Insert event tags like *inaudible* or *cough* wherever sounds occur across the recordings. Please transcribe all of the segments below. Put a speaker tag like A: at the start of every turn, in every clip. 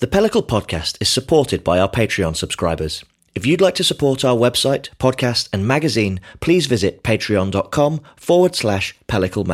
A: The Pellicle podcast is supported by our Patreon subscribers. If you'd like to support our website, podcast, and magazine, please visit patreon.com forward slash pellicle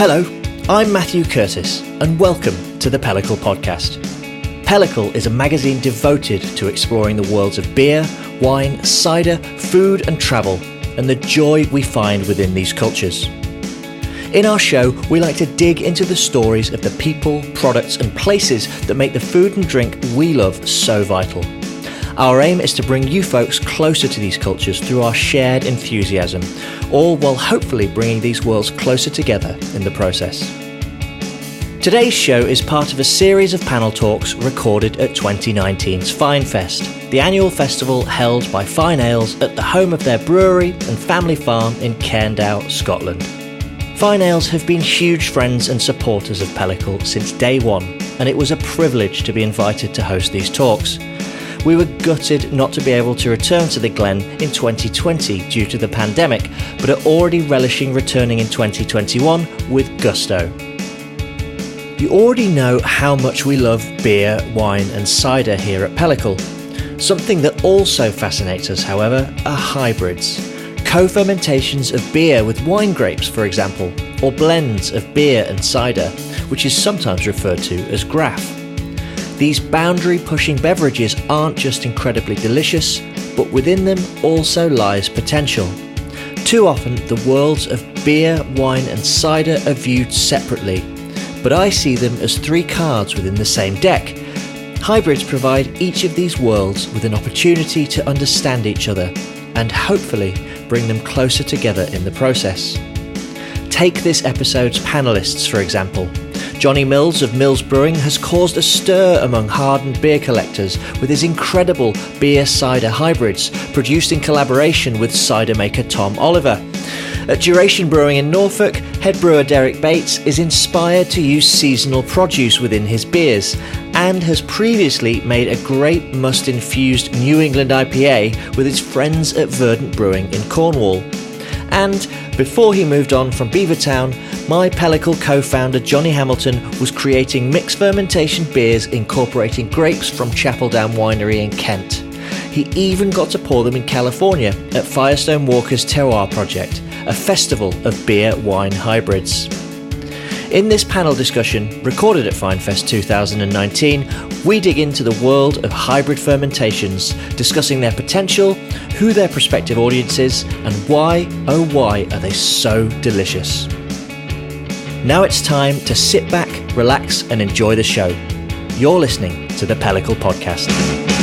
A: Hello, I'm Matthew Curtis, and welcome to the Pellicle Podcast. Pellicle is a magazine devoted to exploring the worlds of beer, wine, cider, food, and travel, and the joy we find within these cultures. In our show, we like to dig into the stories of the people, products, and places that make the food and drink we love so vital. Our aim is to bring you folks closer to these cultures through our shared enthusiasm, all while hopefully bringing these worlds closer together in the process. Today's show is part of a series of panel talks recorded at 2019's FyneFest, the annual festival held by Fyne Ales at the home of their brewery and family farm in Cairndow, Scotland. Fyne Ales have been huge friends and supporters of Pellicle since day one, and it was a privilege to be invited to host these talks. We were gutted not to be able to return to the Glen in 2020 due to the pandemic, but are already relishing returning in 2021 with gusto. You already know how much we love beer, wine, and cider here at Pellicle. Something that also fascinates us, however, are hybrids. Co fermentations of beer with wine grapes, for example, or blends of beer and cider, which is sometimes referred to as graf. These boundary pushing beverages aren't just incredibly delicious, but within them also lies potential. Too often, the worlds of beer, wine, and cider are viewed separately, but I see them as three cards within the same deck. Hybrids provide each of these worlds with an opportunity to understand each other and hopefully bring them closer together in the process. Take this episode's panelists, for example. Jonny Mills of Mills Brewing has caused a stir among hardened beer collectors with his incredible beer cider hybrids, produced in collaboration with cider maker Tom Oliver. At Duration Brewing in Norfolk, head brewer Derek Bates is inspired to use seasonal produce within his beers and has previously made a grape must infused New England IPA with his friends at Verdant Brewing in Cornwall. And before he moved on from Beavertown, my Pellicle co founder Jonny Hamilton was creating mixed fermentation beers incorporating grapes from Chapel Down Winery in Kent. He even got to pour them in California at Firestone Walker's Terroir Project, a festival of beer wine hybrids. In this panel discussion, recorded at FyneFest 2019, we dig into the world of hybrid fermentations, discussing their potential, who their prospective audience is, and why, oh why, are they so delicious. Now it's time to sit back, relax, and enjoy the show. You're listening to the Pellicle Podcast.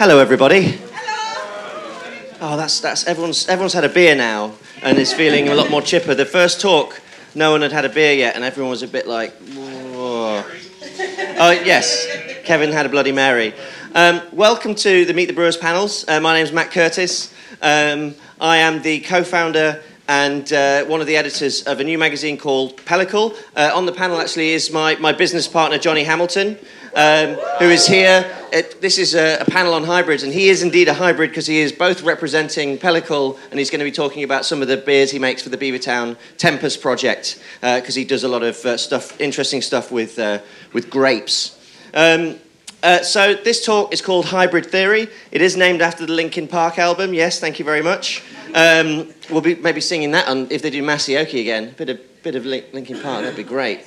A: Hello, everybody. Hello. Oh, that's that's everyone's everyone's had a beer now and is feeling a lot more chipper. The first talk, no one had had a beer yet, and everyone was a bit like, Whoa. oh yes, Kevin had a Bloody Mary. Um, welcome to the Meet the Brewers panels. Uh, my name is Matt Curtis. Um, I am the co-founder and uh, one of the editors of a new magazine called Pellicle. Uh, on the panel, actually, is my, my business partner, Jonny Hamilton, um, who is here. It, this is a, a, panel on hybrids, and he is indeed a hybrid because he is both representing Pellicle and he's going to be talking about some of the beers he makes for the Beavertown Tempest project because uh, he does a lot of uh, stuff, interesting stuff with, uh, with grapes. Um, uh, so this talk is called Hybrid Theory. It is named after the Linkin Park album. Yes, thank you very much. Um, we'll be maybe singing that on if they do Masioki again. A bit of bit of Linkin Park. That'd be great.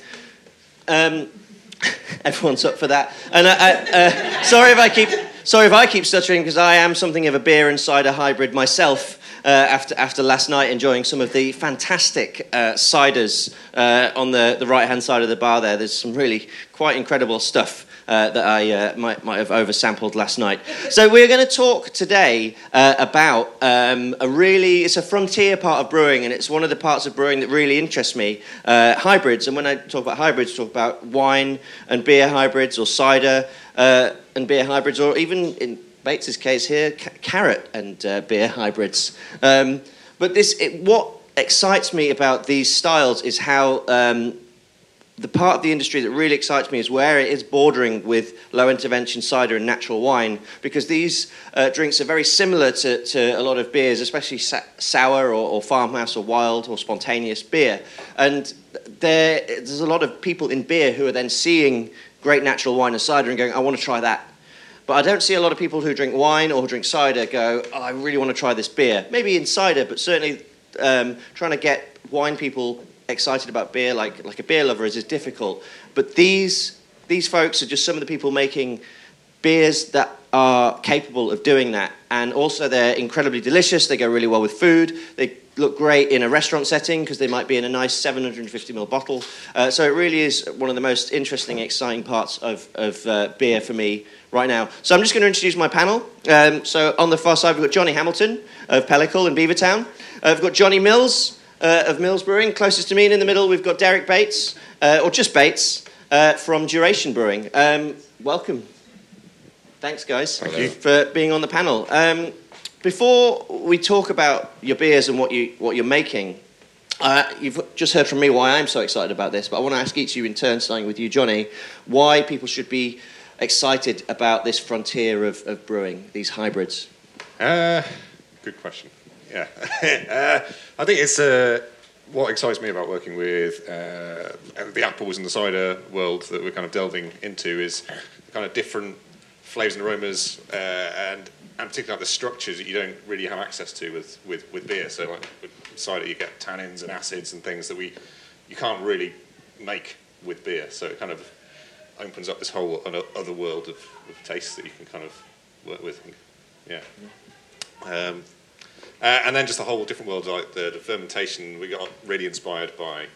A: Um, *laughs* everyone's up for that. And I, I, uh, sorry if I keep sorry if I keep stuttering because I am something of a beer and cider hybrid myself. Uh, after, after last night, enjoying some of the fantastic uh, ciders uh, on the, the right hand side of the bar there. There's some really quite incredible stuff
B: uh, that I uh, might, might have oversampled last night. So we're going to talk today uh, about um, a really, it's a frontier part of brewing, and it's one of the parts of brewing that really interests me, uh, hybrids. And when I talk about hybrids, talk about wine and beer hybrids, or cider uh, and beer hybrids, or even in Bates's case here, ca- carrot and beer hybrids. Um, but this, it, what excites me about these styles is how um, the part of the industry that really excites me is where it is bordering with low intervention cider and natural wine because these uh, drinks are very similar to, to a lot of beers, especially sa- sour or, or, farmhouse or wild or spontaneous beer. And there, there's a lot of people in beer who are then seeing great natural wine and cider and going, I want to try that. But I don't see a lot of people who drink wine or drink cider go, oh, I really want to try this beer. Maybe in cider, but certainly um, trying to get wine people excited about beer like, like a beer lover is, is difficult. But these, these folks are just some of the people making beers that are capable of doing that. And also, they're incredibly delicious. They go really well with food. They look great in a restaurant setting because they might be in a nice 750ml bottle. Uh, so, it really is one of the most interesting, exciting parts of, of uh, beer for me right now. So, I'm just going to introduce my panel. Um, so, on the far side, we've got Jonny Hamilton of Pellicle and Beavertown. Uh, we've got Jonny Mills uh, of Mills Brewing, closest to me. And in the middle, we've got Derek Bates, uh, or just Bates, uh, from Duration Brewing. Um, welcome. Thanks, guys,
C: Thank you.
B: for being on the panel. Um, before we talk about your beers and what, you, what you're making, uh, you've just heard from me why I'm so excited about this, but I want to ask each of you in turn, starting with you, Jonny, why people should be excited about this frontier of, of brewing, these hybrids.
C: Uh, good question. Yeah. uh, *laughs* I think it's uh, what excites me about working with uh, the apples and the cider world that we're kind of delving into is kind of different flavours and aromas, uh, and and particularly like the structures that you don't really have access to with, with, with beer. So like with cider, you get tannins and acids and things that we you can't really make with beer. So it kind of opens up this whole other world of, of tastes that you can kind of work with. Yeah. Um, uh, and then just a whole different world like the, the fermentation. We got really inspired by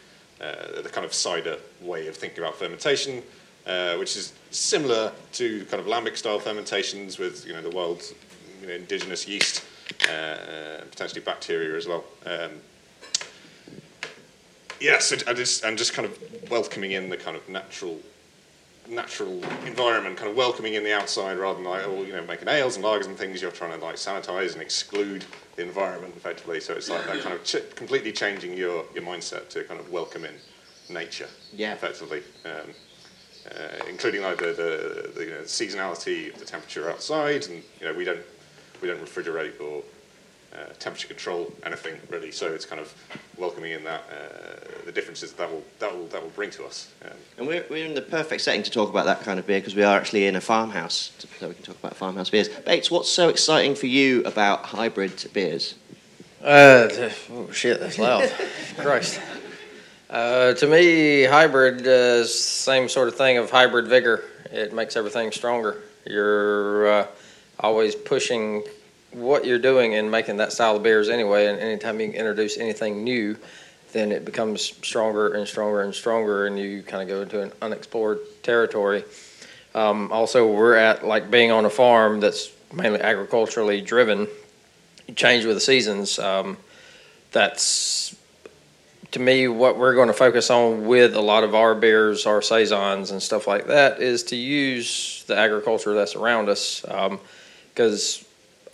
C: uh, the kind of cider way of thinking about fermentation. Uh, which is similar to kind of lambic style fermentations with you know the wild you know, indigenous yeast uh, potentially bacteria as well. Um, yes, and just, and just kind of welcoming in the kind of natural natural environment, kind of welcoming in the outside rather than like, oh, you know, making ales and lagers and things, you're trying to like sanitize and exclude the environment effectively. So it's like that kind of ch- completely changing your, your mindset to kind of welcome in nature
B: yeah.
C: effectively. Um, uh, including like the, the, the you know, seasonality of the temperature outside, and you know we don't we don't refrigerate or uh, temperature control anything really. So it's kind of welcoming in that uh, the differences that will that will that will bring to us. Um,
B: and we're, we're in the perfect setting to talk about that kind of beer because we are actually in a farmhouse, so we can talk about farmhouse beers. Bates, what's so exciting for you about hybrid beers?
D: Uh, oh shit, that's loud. *laughs* Christ. Uh, to me, hybrid is same sort of thing of hybrid vigor. It makes everything stronger. You're uh, always pushing what you're doing and making that style of beers anyway. And anytime you introduce anything new, then it becomes stronger and stronger and stronger, and you kind of go into an unexplored territory. Um, also, we're at like being on a farm that's mainly agriculturally driven. You change with the seasons. Um, that's to me, what we're going to focus on with a lot of our beers, our saisons, and stuff like that is to use the agriculture that's around us. Because, um,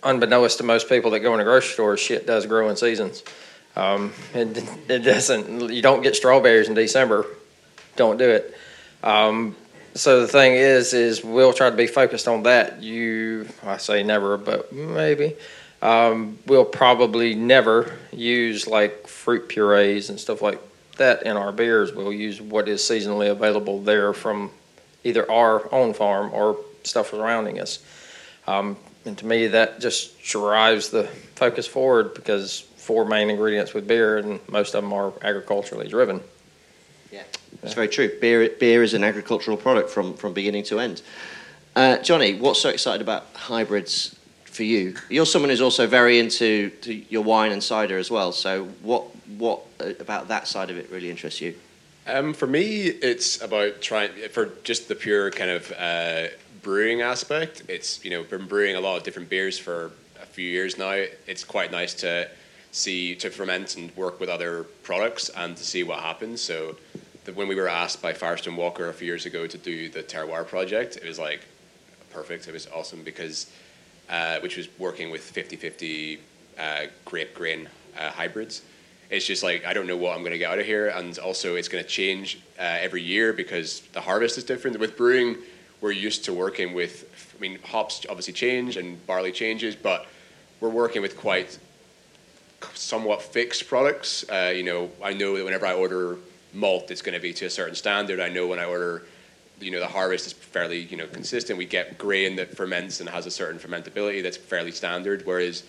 D: unbeknownst to most people that go in a grocery store, shit does grow in seasons. Um, it, it doesn't. You don't get strawberries in December. Don't do it. Um, so the thing is, is we'll try to be focused on that. You, I say never, but maybe um, we'll probably never use like fruit purees and stuff like that in our beers. We'll use what is seasonally available there from either our own farm or stuff surrounding us. Um, and to me, that just drives the focus forward because four main ingredients with beer, and most of them are agriculturally driven.
B: Yeah, that's very true. Beer, beer is an agricultural product from, from beginning to end. Uh, Jonny, what's so excited about hybrids for you? You're someone who's also very into your wine and cider as well. So, what what uh, about that side of it really interests you?
E: Um, for me, it's about trying for just the pure kind of uh, brewing aspect. It's you know been brewing a lot of different beers for a few years now. It's quite nice to see to ferment and work with other products and to see what happens. So the, when we were asked by Firestone Walker a few years ago to do the terroir project, it was like perfect. It was awesome because uh, which was working with 50-50 uh, grape grain uh, hybrids. It's just like I don't know what I'm going to get out of here, and also it's going to change uh, every year because the harvest is different. With brewing, we're used to working with. I mean, hops obviously change and barley changes, but we're working with quite somewhat fixed products. Uh, you know, I know that whenever I order malt, it's going to be to a certain standard. I know when I order, you know, the harvest is fairly, you know, consistent. We get grain that ferments and has a certain fermentability that's fairly standard. Whereas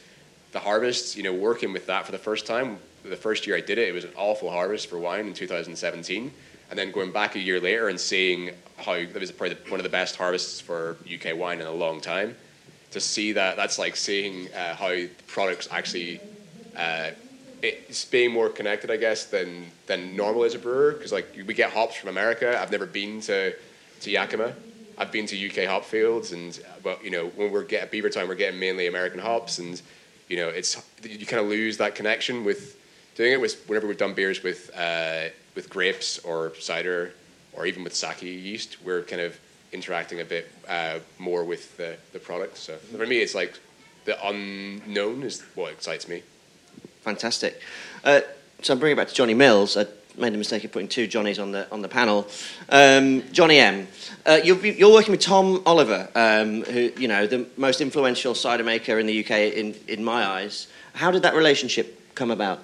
E: the harvest, you know, working with that for the first time, the first year I did it, it was an awful harvest for wine in 2017. And then going back a year later and seeing how that was probably the, one of the best harvests for UK wine in a long time. To see that, that's like seeing uh, how products actually uh, it's being more connected, I guess, than than normal as a brewer. Because like we get hops from America. I've never been to to Yakima. I've been to UK hop fields, and well, you know, when we're getting Time, we're getting mainly American hops, and you know, it's you kind of lose that connection with doing it. With whenever we've done beers with uh, with grapes or cider, or even with sake yeast, we're kind of interacting a bit uh, more with the the product. So for me, it's like the unknown is what excites me.
A: Fantastic. Uh, so I'm bringing it back to Jonny Mills. I made the mistake of putting two Jonnies on the on the panel. Um, Jonny M, uh, you're, you're, working with Tom Oliver, um, who you know the most influential cider maker in the UK in in my eyes. How did that relationship come about?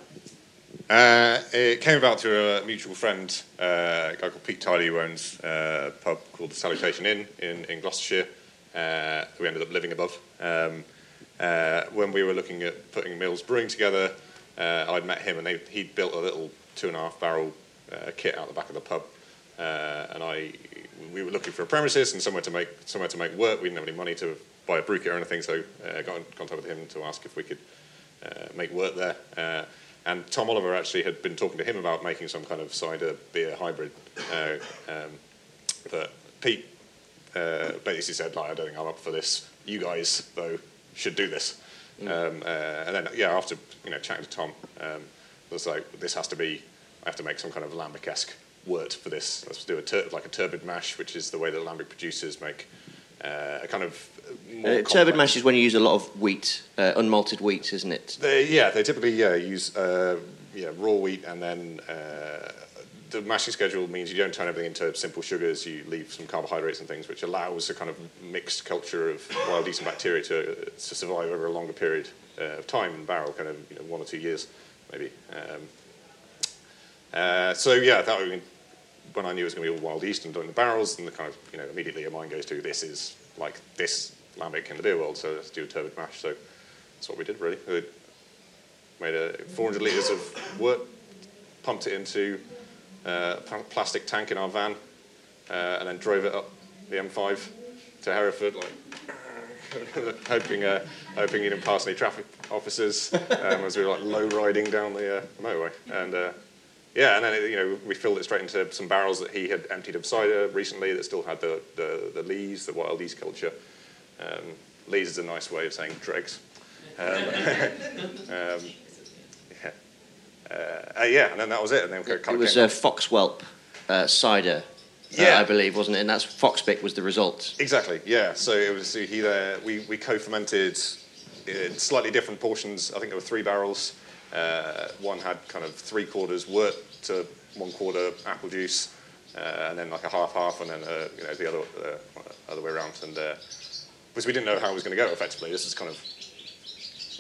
C: Uh, it came about through a mutual friend, uh, a guy called Pete Tidy, who owns a pub called the Salutation Inn in, in Gloucestershire, uh, we ended up living above. Um, uh, when we were looking at putting Mills Brewing together, uh, I'd met him and they, he'd built a little two and a half barrel uh, kit out the back of the pub. And I, we were looking for a premises and somewhere to make somewhere to make work. We didn't have any money to buy a brew kit or anything, so I got in contact with him to ask if we could make work there. Uh, and Tom Oliver actually had been talking to him about making some kind of cider beer hybrid. Um, but Pete basically said, like, I don't think I'm up for this. You guys, though, should do this. Mm. Um, uh, and then, yeah, after you know chatting to Tom, um, I was like, this has to be. I have to make some kind of lambic-esque wort for this. Let's do a tur- like a turbid mash, which is the way that lambic producers make uh, a kind of
A: uh, turbid mash is when you use a lot of wheat, uh, unmalted wheat, isn't it?
C: They, yeah, they typically yeah use uh, yeah raw wheat and then uh, the mashing schedule means you don't turn everything into simple sugars. You leave some carbohydrates and things, which allows a kind of mixed culture of wild yeast and bacteria to, to survive over a longer period uh, of time in barrel, kind of you know, one or two years, maybe. Um, uh, so yeah, that mean, when I knew it was going to be all wild yeast and doing the barrels, and the kind of you know immediately your mind goes to this is like this lambic in the beer world, so let's do a turbid mash. So that's what we did really. We made a 400 liters of wort, pumped it into uh, plastic tank in our van, uh, and then drove it up the M5 to Hereford, like *laughs* hoping, uh, hoping you didn't pass any traffic officers um, as we were like low riding down the uh, motorway. And uh, yeah, and then you know we filled it straight into some barrels that he had emptied of cider recently that still had the the, the lees, the wild yeast culture. Um, lees is a nice way of saying dregs. Um, *laughs* um, uh, uh, yeah, and then that was it. And then
A: it, it was a Foxwhelp uh, cider. Uh, yeah, I believe wasn't it? And that's Foxbic was the result.
C: Exactly. Yeah. So it was he. there. we we co-fermented in slightly different portions. I think there were three barrels. Uh, one had kind of three quarters wort to one quarter apple juice, and then like a half half, and then you know the other other way around. And because we didn't know how it was going to go effectively, this is kind of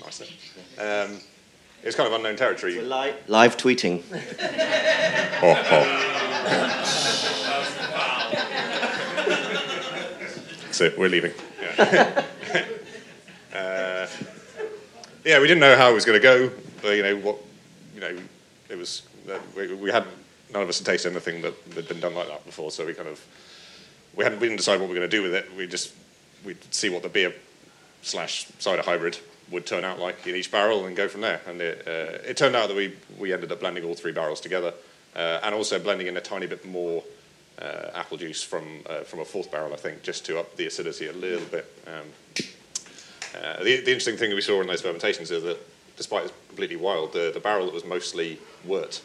C: nice. Um, it's kind of unknown territory.
A: We're live, live tweeting. oh,
C: oh. so we're leaving. Yeah. *laughs* uh, yeah, we didn't know how it was going to go. You know what? You know, it was uh, we, we had none of us had tasted anything that had been done like that before. So we kind of we hadn't we didn't decide what we were going to do with it. We just we'd see what the beer slash cider hybrid would turn out like in each barrel and go from there. And it, uh, it turned out that we, we ended up blending all three barrels together uh, and also blending in a tiny bit more uh, apple juice from uh, from a fourth barrel, I think, just to up the acidity a little bit. Um, uh, the, the interesting thing that we saw in those fermentations is that, despite it's completely wild, the, the barrel that was mostly wort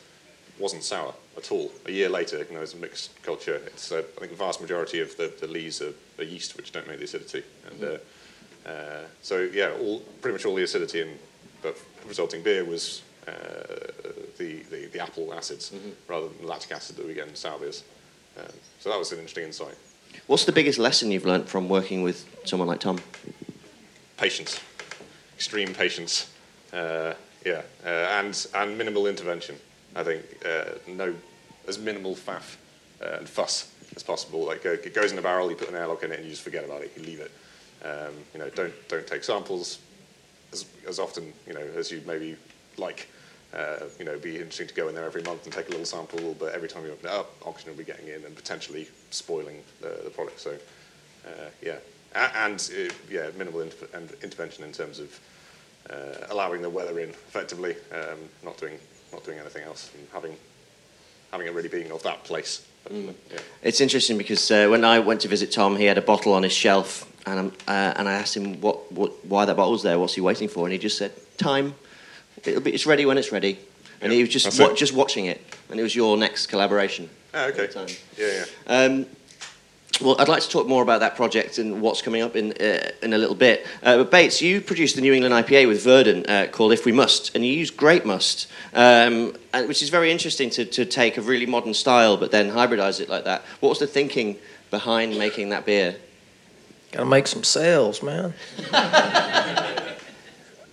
C: wasn't sour at all. A year later, you know, as a mixed culture, it's uh, I think the vast majority of the, the lees are, are yeast, which don't make the acidity, and uh, uh, so yeah, all pretty much all the acidity in the resulting beer was uh, the, the, the apple acids rather than the lactic acid that we get in sour beers. Um, so that was an interesting insight.
B: What's the biggest lesson you've learnt from working with someone like Tom?
C: Patience, extreme patience, uh, yeah, uh, and and minimal intervention. I think uh, no, as minimal faff uh, and fuss as possible. Like it goes in a barrel, you put an airlock in it, and you just forget about it. You leave it. Um, you know, don't don't take samples as, as often you know as you maybe like. Uh, you know, it'd be interesting to go in there every month and take a little sample, but every time you open it up, oxygen will be getting in and potentially spoiling the, the product. So, uh, yeah, and uh, yeah, minimal inter- and intervention in terms of allowing the weather in effectively, um, not doing not doing anything else, and having having it really being of that place. Yeah.
B: It's interesting because uh, when I went to visit Tom, he had a bottle on his shelf, and, um, uh, and I asked him what, what, why that bottle's there, what's he waiting for, and he just said, "Time. It'll be, it's ready when it's ready." And he was just wa- just watching it, and it was your next collaboration.
C: Ah, okay. Yeah, yeah.
B: Um, well, I'd like to talk more about that project and what's coming up in uh, in a little bit. Uh, but Bates, you produced the New England IPA with Verdant uh, called If We Must, and you used grape must, um, and, which is very interesting to, to take a really modern style but then hybridize it like that. What was the thinking behind making that beer?
D: Gotta make some sales, man. *laughs*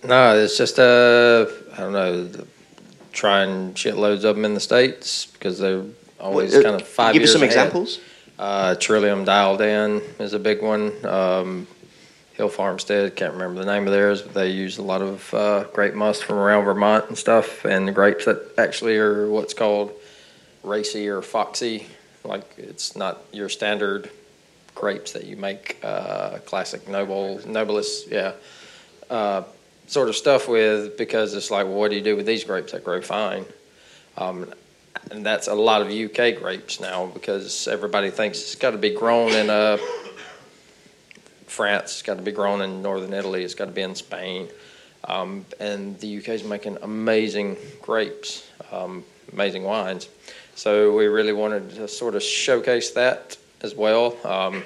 D: no, it's just uh, I don't know, trying shitloads of them in the states because they're always
B: What- uh,
D: kind of five
B: Give us some
D: ahead.
B: examples.
D: Uh, Trillium Dialed In is a big one. Um, Hill Farmstead, can't remember the name of theirs, but they use a lot of uh, grape must from around Vermont and stuff, and the grapes that actually are what's called racy or foxy. Like it's not your standard grapes that you make uh, classic noble noblest, yeah, uh, sort of stuff with because it's like, well, what do you do with these grapes that grow fine? Um, and that's a lot of UK grapes now because everybody thinks it's got to be grown in uh, France, it's got to be grown in northern Italy, it's got to be in Spain. Um, and the UK is making amazing grapes, um, amazing wines. So we really wanted to sort of showcase that as well. Um,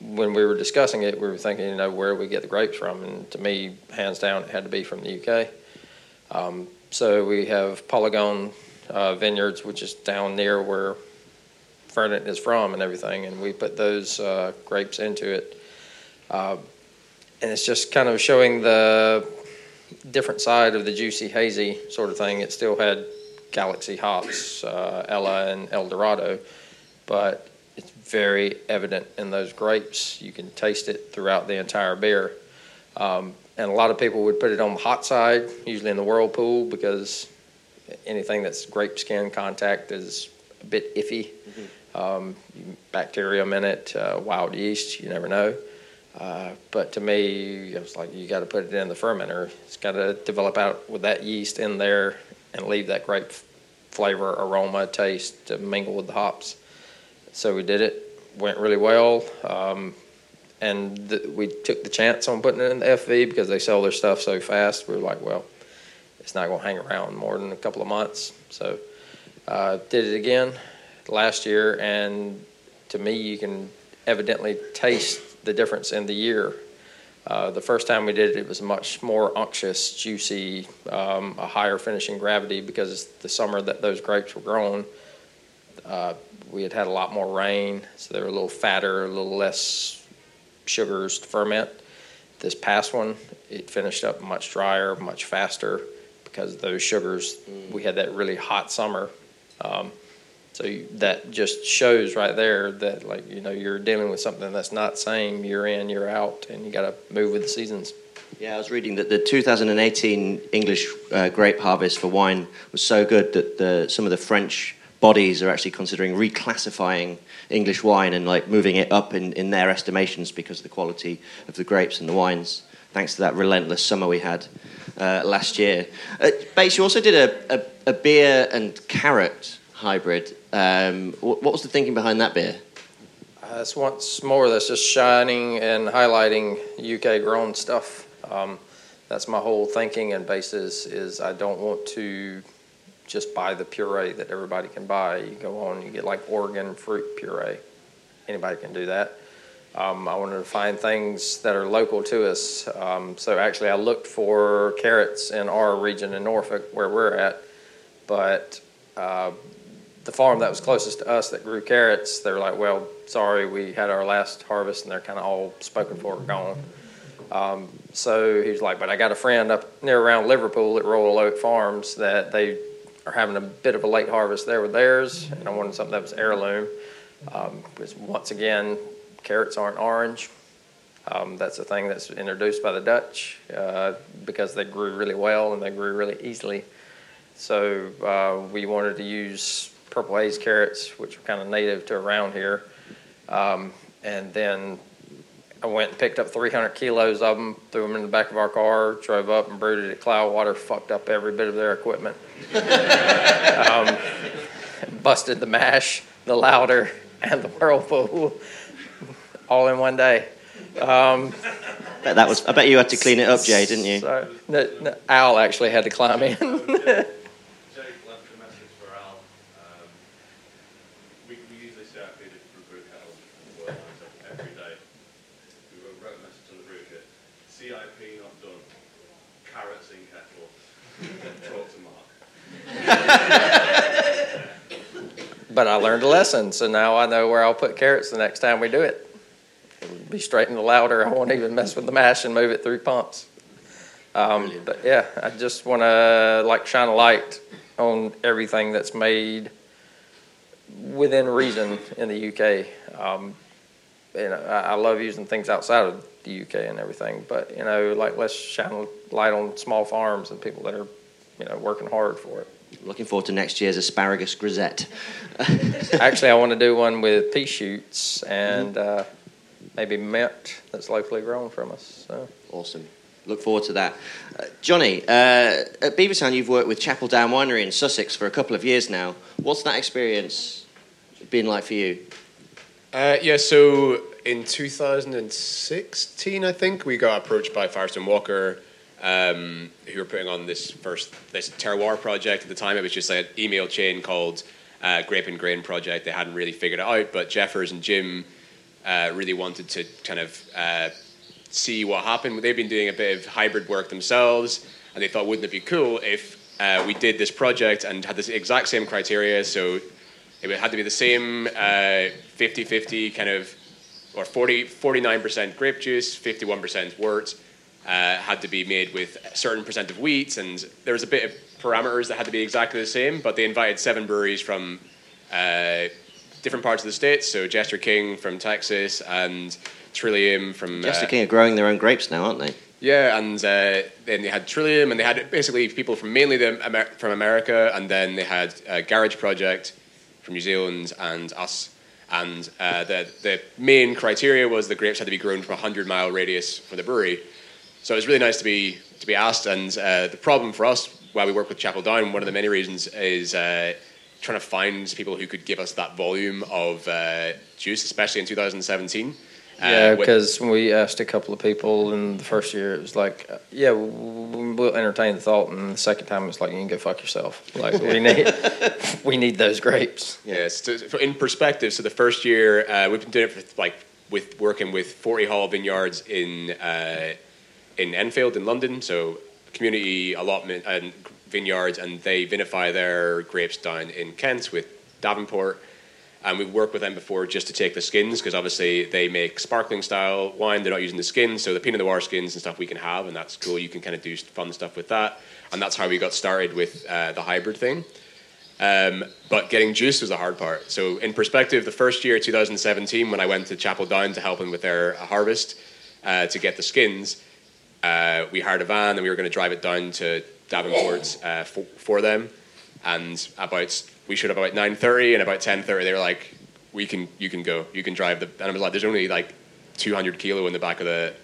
D: when we were discussing it, we were thinking, you know, where do we get the grapes from? And to me, hands down, it had to be from the UK. Um, so we have Polgoon uh, Vineyards, which is down near where Verdant is from and everything, and we put those uh, grapes into it. Uh, and it's just kind of showing the different side of the juicy, hazy sort of thing. It still had Galaxy hops, uh, Ella and El Dorado, but it's very evident in those grapes. You can taste it throughout the entire beer. Um, and a lot of people would put it on the hot side, usually in the whirlpool, because anything that's grape skin contact is a bit iffy. Um, bacterium in it, uh, wild yeast, you never know. Uh, but to me, it was like you got to put it in the fermenter. It's got to develop out with that yeast in there and leave that grape f- flavor, aroma, taste to mingle with the hops. So we did it. Went really well. Um, and th- we took the chance on putting it in the FV because they sell their stuff so fast. We were like, well, it's not going to hang around more than a couple of months. So uh, did it again last year, and to me, you can evidently taste the difference in the year. Uh, the first time we did it, it was much more unctuous, juicy, um, a higher finishing gravity because the summer that those grapes were grown, uh, we had had a lot more rain, so they were a little fatter, a little less sugars to ferment. This past one, it finished up much drier, much faster because those sugars. We had that really hot summer. Um, so you, that just shows right there that like you know you're dealing with something that's not same year in year out, and you got to move with the seasons.
B: Yeah, I was reading that the 2018 English uh, grape harvest for wine was so good that the, some of the French bodies are actually considering reclassifying English wine and like moving it up in, in their estimations because of the quality of the grapes and the wines, thanks to that relentless summer we had uh, last year. Uh, Bates, you also did a, a, a beer and carrot hybrid. Um, what, what was the thinking behind that beer?
D: Uh, it's once more that's just shining and highlighting UK grown stuff. Um, that's my whole thinking and basis is I don't want to just buy the puree that everybody can buy. You go on, you get like Oregon fruit puree. Anybody can do that. Um, I wanted to find things that are local to us. Um, so actually, I looked for carrots in our region in Norfolk where we're at, but uh, the farm that was closest to us that grew carrots, they were like, "Well, sorry, we had our last harvest and they're kind of all spoken for, gone." Um, so he was like, "But I got a friend up near around Liverpool at Royal Oak Farms that they are having a bit of a late harvest there with theirs, and I wanted something that was heirloom." Um, because once again, carrots aren't orange. Um, that's a thing that's introduced by the Dutch uh, because they grew really well and they grew really easily. So uh, we wanted to use purple haze carrots, which are kind of native to around here. Um, and then I went and picked up 300 kilos of them, threw them in the back of our car, drove up and brewed it at Cloudwater, fucked up every bit of their equipment. *laughs* um, busted the mash, the lauter, and the whirlpool all in one day. Um,
B: Bet that was. I bet you had to clean it up, Jay, didn't you?
D: so, no, no, Al actually had to climb in. *laughs*
F: Jake left a message for Al. Um, we, we usually say our feed for brew kettles well, every day. We wrote a message on the brew kit. CIP not done. Carrots in kettle. *laughs* Talk to Mark. *laughs*
D: but I learned a lesson, so now I know where I'll put carrots the next time we do it. It'll be straight in the lauter. I won't even mess with the mash and move it through pumps. Um, but yeah, I just want to like shine a light on everything that's made within reason in the UK. Um, you know, I, I love using things outside of the UK and everything, but you know, like let's shine a light on small farms and people that are, you know, working hard for it.
B: Looking forward to next year's asparagus grisette.
D: Actually, I want to do one with pea shoots and uh, maybe mint that's locally grown from us. So.
B: Awesome. Look forward to that. Uh, Jonny, uh, at Beavertown, you've worked with Chapel Down Winery in Sussex for a couple of years now. What's that experience been like for you?
E: Uh, yeah, so in 2016, I think, we got approached by Firestone Walker, um, who were putting on this first this terroir project. At the time, it was just like an email chain called uh, Grape and Grain Project. They hadn't really figured it out, but Jeffers and Jim uh, really wanted to kind of uh, see what happened. They've been doing a bit of hybrid work themselves, and they thought, wouldn't it be cool if uh, we did this project and had the exact same criteria? So it had to be the same uh, 50 50 kind of, or 40, 49% grape juice, 51% wort. Uh, had to be made with a certain percent of wheat, and there was a bit of parameters that had to be exactly the same. But they invited seven breweries from uh, different parts of the states. So Jester King from Texas and Trillium from
B: Jester
E: uh,
B: King are growing their own grapes now, aren't they?
E: yeah, and uh, then they had Trillium, and they had basically people from mainly the Amer- from America, and then they had uh, Garage Project from New Zealand, and us. And uh, the the main criteria was the grapes had to be grown from a hundred mile radius from the brewery. So it was really nice to be to be asked. And uh, the problem for us while we work with Chapel Down, one of the many reasons is uh, trying to find people who could give us that volume of uh, juice, especially in 2017. Uh,
D: Yeah, because we asked a couple of people in the first year, it was like, uh, yeah, w- w- we'll entertain the thought, and the second time it's like, you can go fuck yourself. Like we need, *laughs* we need those grapes.
E: Yes, to, for- in perspective, so the first year uh, we've been doing it for like with working with Forty Hall Vineyards in uh, in Enfield in London, so community allotment and vineyards, and they vinify their grapes down in Kent with Davenport. And we've worked with them before just to take the skins because obviously they make sparkling style wine. They're not using the skins, so the Pinot Noir skins and stuff we can have, and that's cool. You can kind of do fun stuff with that, and that's how we got started with uh, the hybrid thing. Um, but getting juice was the hard part. So, in perspective, the first year, 2017, when I went to Chapel Down to help them with their harvest uh, to get the skins, uh, we hired a van and we were going to drive it down to Davenport uh, for, for them. And about we showed up about 9:30, and about 10:30, they were like, "We can, you can go, you can drive the." And I was like, "There's only like 200 kilo in the back of the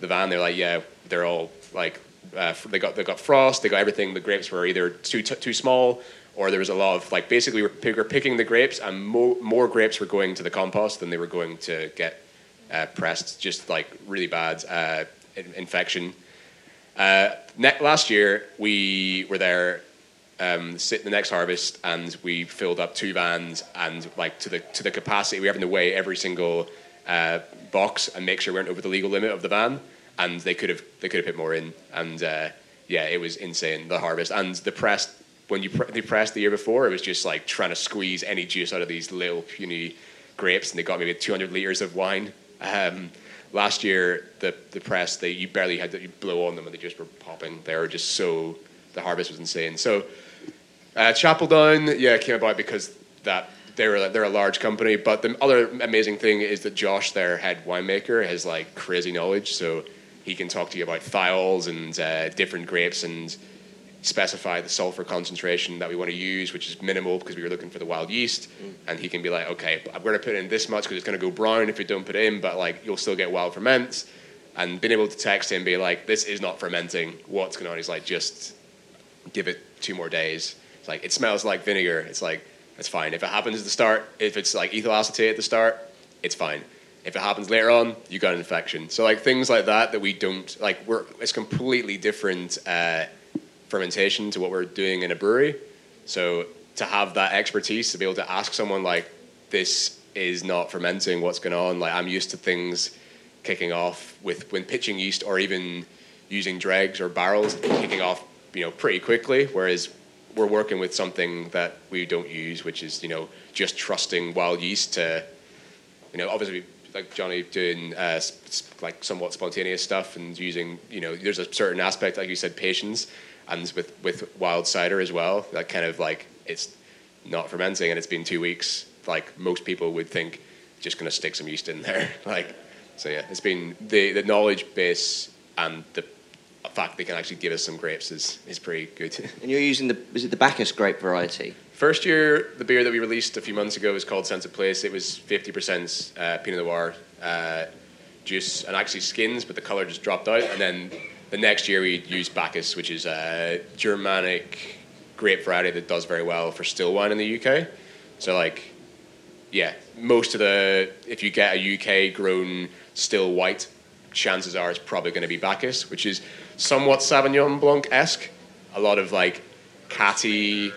E: the van." They're like, "Yeah, they're all like." Uh, they got they got frost. They got everything. The grapes were either too t- too small or there was a lot of like basically we were, we picking the grapes, and more more grapes were going to the compost than they were going to get uh, pressed. Just like really bad uh, in- infection. Uh, ne- last year we were there um, sit the next harvest and we filled up two vans and like to the to the capacity we were having to weigh every single uh, box and make sure we weren't over the legal limit of the van and they could have they could have put more in and uh, yeah it was insane the harvest. And the press when you pre- they pressed the year before it was just like trying to squeeze any juice out of these little puny grapes and they got maybe 200 liters of wine. Um, last year the the press they you barely had to blow on them and they just were popping they were just so the harvest was insane so uh, Chapel Down, yeah, came about because that they're a, they're a large company. But the other amazing thing is that Josh, their head winemaker, has like crazy knowledge. So he can talk to you about thiols and uh, different grapes and specify the sulfur concentration that we want to use, which is minimal because we were looking for the wild yeast. And he can be like, okay, I'm going to put in this much because it's going to go brown if you don't put in, but like you'll still get wild ferments. And being able to text him, be like, this is not fermenting. What's going on? He's like, just give it two more days. It's like it smells like vinegar. It's like that's fine. If it happens at the start, if it's like ethyl acetate at the start, it's fine. If it happens later on, you got an infection. So like things like that that we don't like. We're it's completely different uh, fermentation to what we're doing in a brewery. So to have that expertise to be able to ask someone like this is not fermenting. What's going on? Like I'm used to things kicking off with when pitching yeast or even using dregs or barrels kicking off you know pretty quickly. Whereas we're working with something that we don't use, which is you know just trusting wild yeast to, you know, obviously like Jonny doing uh, like somewhat spontaneous stuff and using you know there's a certain aspect like you said patience, and with with wild cider as well that kind of like it's not fermenting and it's been two weeks. Like most people would think, just gonna stick some yeast in there. *laughs* like so yeah, it's been the the knowledge base and the fact they can actually give us some grapes is, is pretty good. *laughs*
B: And you're using the is it the Bacchus grape variety?
E: First year, the beer that we released a few months ago was called Sense of Place. It was 50% uh, Pinot Noir uh, juice and actually skins, but the color just dropped out. And then the next year, we used Bacchus, which is a Germanic grape variety that does very well for still wine in the UK. So, like, yeah, most of the, if you get a UK grown still white, chances are it's probably going to be Bacchus, which is somewhat Sauvignon Blanc esque. A lot of like catty,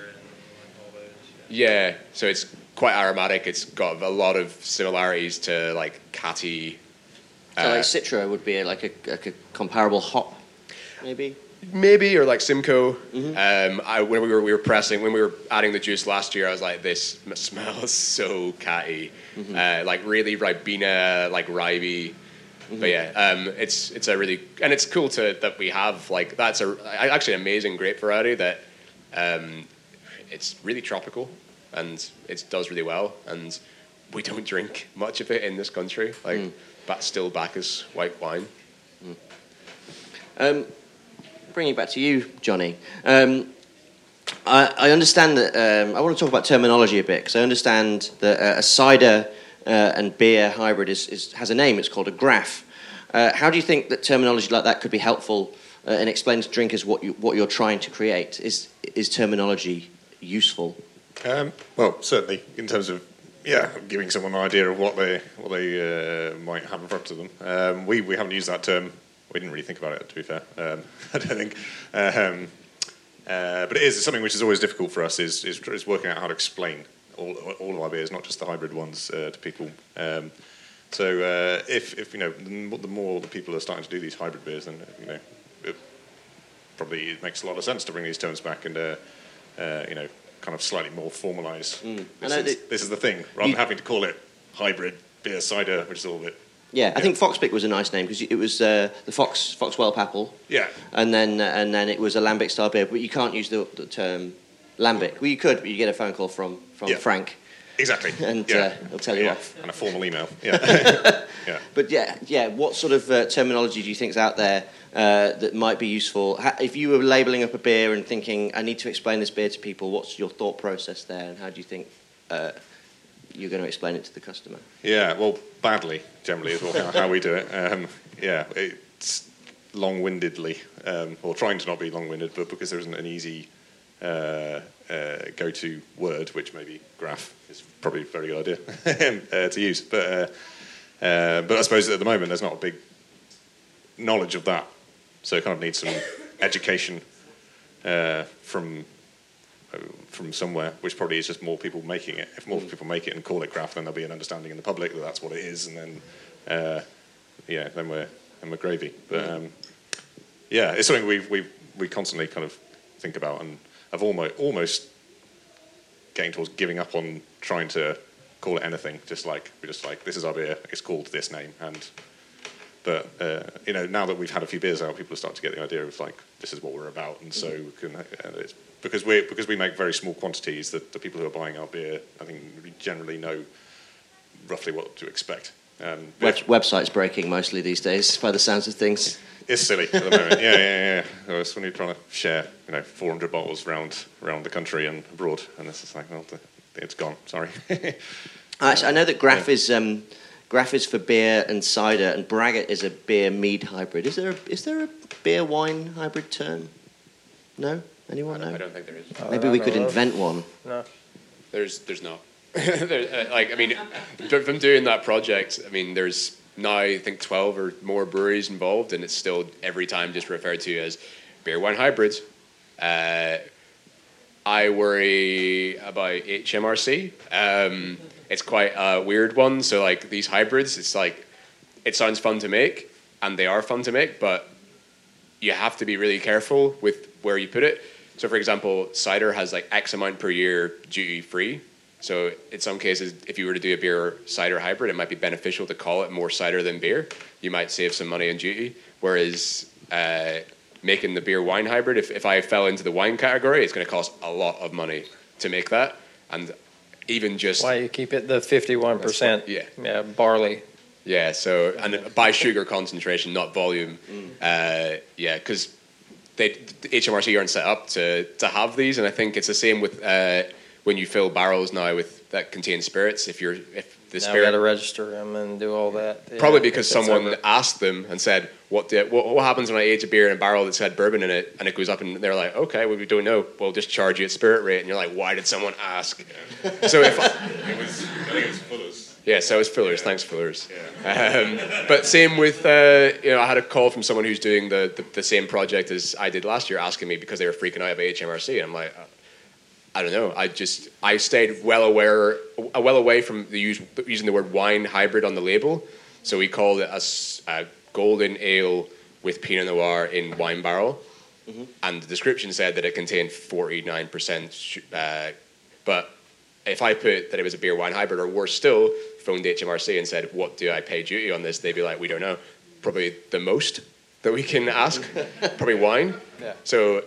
E: yeah. So it's quite aromatic. It's got a lot of similarities to like catty.
B: So
E: uh,
B: like Citra would be like a, like a comparable hop, maybe.
E: maybe or like Simcoe. Um, I, when we were we were pressing when we were adding the juice last year, I was like, this smells *laughs* so catty, uh, like really ribena, like ribey. But yeah, um, it's it's a really and it's cool to that we have like that's a actually an amazing grape variety that um, it's really tropical and it does really well and we don't *laughs* drink much of it in this country like but still Bacchus white wine.
B: Um, bringing it back to you, Jonny. Um, I, I understand that. Um, I want to talk about terminology a bit because I understand that uh, a cider uh, and beer hybrid is, is, has a name. It's called a graf. Uh, how do you think that terminology like that could be helpful uh, and explain to drinkers what you, what you're trying to create? Is is terminology useful?
C: Um, well, certainly in terms of yeah, giving someone an idea of what they what they uh, might have in front of them. Um, we we haven't used that term. We didn't really think about it, to be fair. Um, *laughs* I don't think. Um, uh, but it is something which is always difficult for us. Is is, is working out how to explain all, all of our beers, not just the hybrid ones, uh, to people. Um, so uh, if if you know the more- the people are starting to do these hybrid beers, then you know it probably it makes a lot of sense to bring these terms back and uh, uh, you know kind of slightly more formalised.
B: I
C: This, is, this is the thing, rather than having to call it hybrid beer cider, which is all a bit
B: Yeah, I think Foxbic was a nice name because it was uh, the Fox Foxwhelp apple,
C: yeah.
B: and then and then it was a lambic style beer. But you can't use the, the term lambic. Well, you could, but you get a phone call from from
C: Yeah.
B: Frank,
C: Exactly. *laughs*
B: and
C: yeah.
B: uh, he'll tell you
C: yeah.
B: off.
C: And a formal email. *laughs* Yeah. *laughs* yeah.
B: But yeah, yeah. What sort of uh, terminology do you think is out there uh, that might be useful? Ha- if you were labeling up a beer and thinking, I need to explain this beer to people, what's your thought process there, and how do you think uh, you're going to explain it to the customer?
C: Yeah, well, badly generally is how we do it. Um, yeah, it's long-windedly, um, or trying to not be long-winded, but because there isn't an easy uh, uh, go to word, which maybe graf is probably a very good idea *laughs* uh, to use. But uh, uh, but I suppose at the moment there's not a big knowledge of that, so it kind of needs some education uh, from from somewhere, which probably is just more people making it. If more people make it and call it craft, then there'll be an understanding in the public that that's what it is, and then uh, yeah, then we're then we're gravy. But um, yeah, it's something we we we constantly kind of think about, and I've almost almost getting towards giving up on trying to call it anything. Just like we're just like this is our beer, it's called this name, and but uh, you know now that we've had a few beers out, people start to get the idea of like this is what we're about, and so we can. And it's, because we because we make very small quantities, that the people who are buying our beer, I think, generally know roughly what to expect. Um,
B: Web- website's breaking mostly these days, by the sounds of things.
C: It's silly at the moment. Yeah, yeah, yeah. It's when you're trying to share, you know, 400 bottles around around the country and abroad, and it's just like, well, it's gone. Sorry. *laughs*
B: Actually, I know that Graf is um, Graf is for beer and cider, and Braggot is a beer mead hybrid. Is there a, is there a beer wine hybrid term? No,
E: I
B: anyone
E: don't, I don't think there is.
D: Uh,
B: Maybe we
D: know
B: could
D: of.
B: invent one.
D: No.
E: There's there's not. *laughs* There- uh, like I mean, from doing that project, I mean, there's now I think twelve or more breweries involved, and it's still every time just referred to as beer wine hybrids. Uh, I worry about HMRC. Um, it's quite a weird one. So like these hybrids, it's like it sounds fun to make, and they are fun to make, but you have to be really careful with where you put it. So, for example, cider has like X amount per year duty free. So, in some cases, if you were to do a beer cider hybrid, it might be beneficial to call it more cider than beer. You might save some money on duty. Whereas uh, making the beer wine hybrid, if, if I fell into the wine category, it's going to cost a lot of money to make that. And even just
D: Why you keep it the fifty-one percent?
E: Yeah.
D: Yeah, barley.
E: Yeah, so and by sugar concentration, not volume. Uh, yeah, because they the HMRC aren't set up to to have these, and I think it's the same with uh, when you fill barrels now with that contain spirits. If you're if the
D: Now we
E: spirit
D: got to register them and do all that. Yeah,
E: Probably because someone
D: over-
E: asked them and said, "What, do, what what happens when I age a beer in a barrel that's had bourbon in it?" And it goes up, and they're like, "Okay, well, we don't know. We'll just charge you at spirit rate." And you're like, "Why did someone ask?" so if I, *laughs*
C: it was, I think it was Fuller's.
E: Yeah, so it's Fuller's. Thanks, Fuller's. Um, but same with, uh, you know, I had a call from someone who's doing the, the, the same project as I did last year, asking me because they were freaking out about HMRC. And I'm like, uh, I don't know. I just I stayed well aware, uh, well away from the use, using the word wine hybrid on the label. So we called it a golden ale with Pinot Noir in wine barrel, and the description said that it contained 49 percent. Uh, but if I put that it was a beer wine hybrid, or worse still, phoned HMRC and said, "What do I pay duty on this?" They'd be like, "We don't know. Probably the most that we can ask. *laughs* Probably wine."
D: Yeah.
E: So,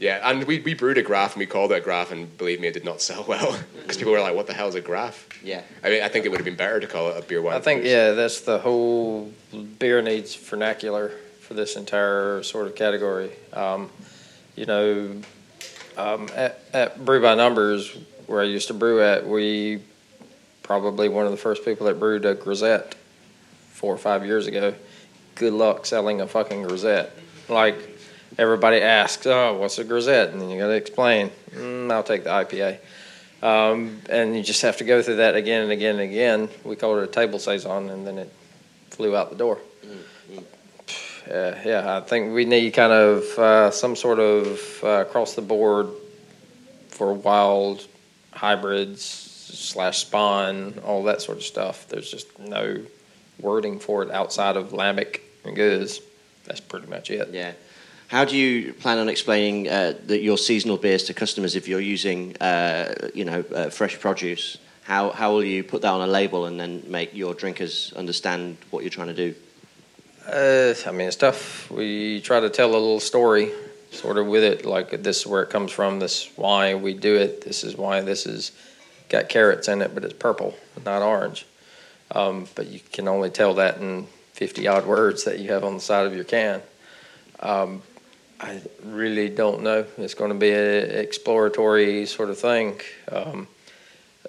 E: yeah, and we, we brewed a graf and we called it a graf, and believe me, it did not sell *laughs* well because people were like, "What the hell is a graf?"
B: Yeah.
E: I mean, I think it would have been better to call it a beer wine.
D: I think yeah, that's the whole beer needs vernacular for this entire sort of category. Um, you know, um, at, at Brew by Numbers, where I used to brew at, we probably one of the first people that brewed a grisette four or five years ago. Good luck selling a fucking grisette. Like everybody asks, "Oh, what's a grisette?" And then you got to explain. Mm, I'll take the IPA. Um, and you just have to go through that again and again and again. We called it a table saison, and then it flew out the door. Uh, yeah, I think we need kind of uh, some sort of uh, across the board for wild hybrids slash spon, all that sort of stuff. There's just no wording for it outside of lambic and gueuze. That's pretty much it.
B: Yeah. How do you plan on explaining uh, the, your seasonal beers to customers if you're using, uh, you know, uh, fresh produce? How, how will you put that on a label and then make your drinkers understand what you're trying to do?
D: Uh, I mean, it's tough. We try to tell a little story, sort of with it. Like this is where it comes from. This is why we do it. This is why this is got carrots in it, but it's purple, not orange. Um, but you can only tell that in fifty odd words that you have on the side of your can. Um, I really don't know. It's going to be an exploratory sort of thing. Um,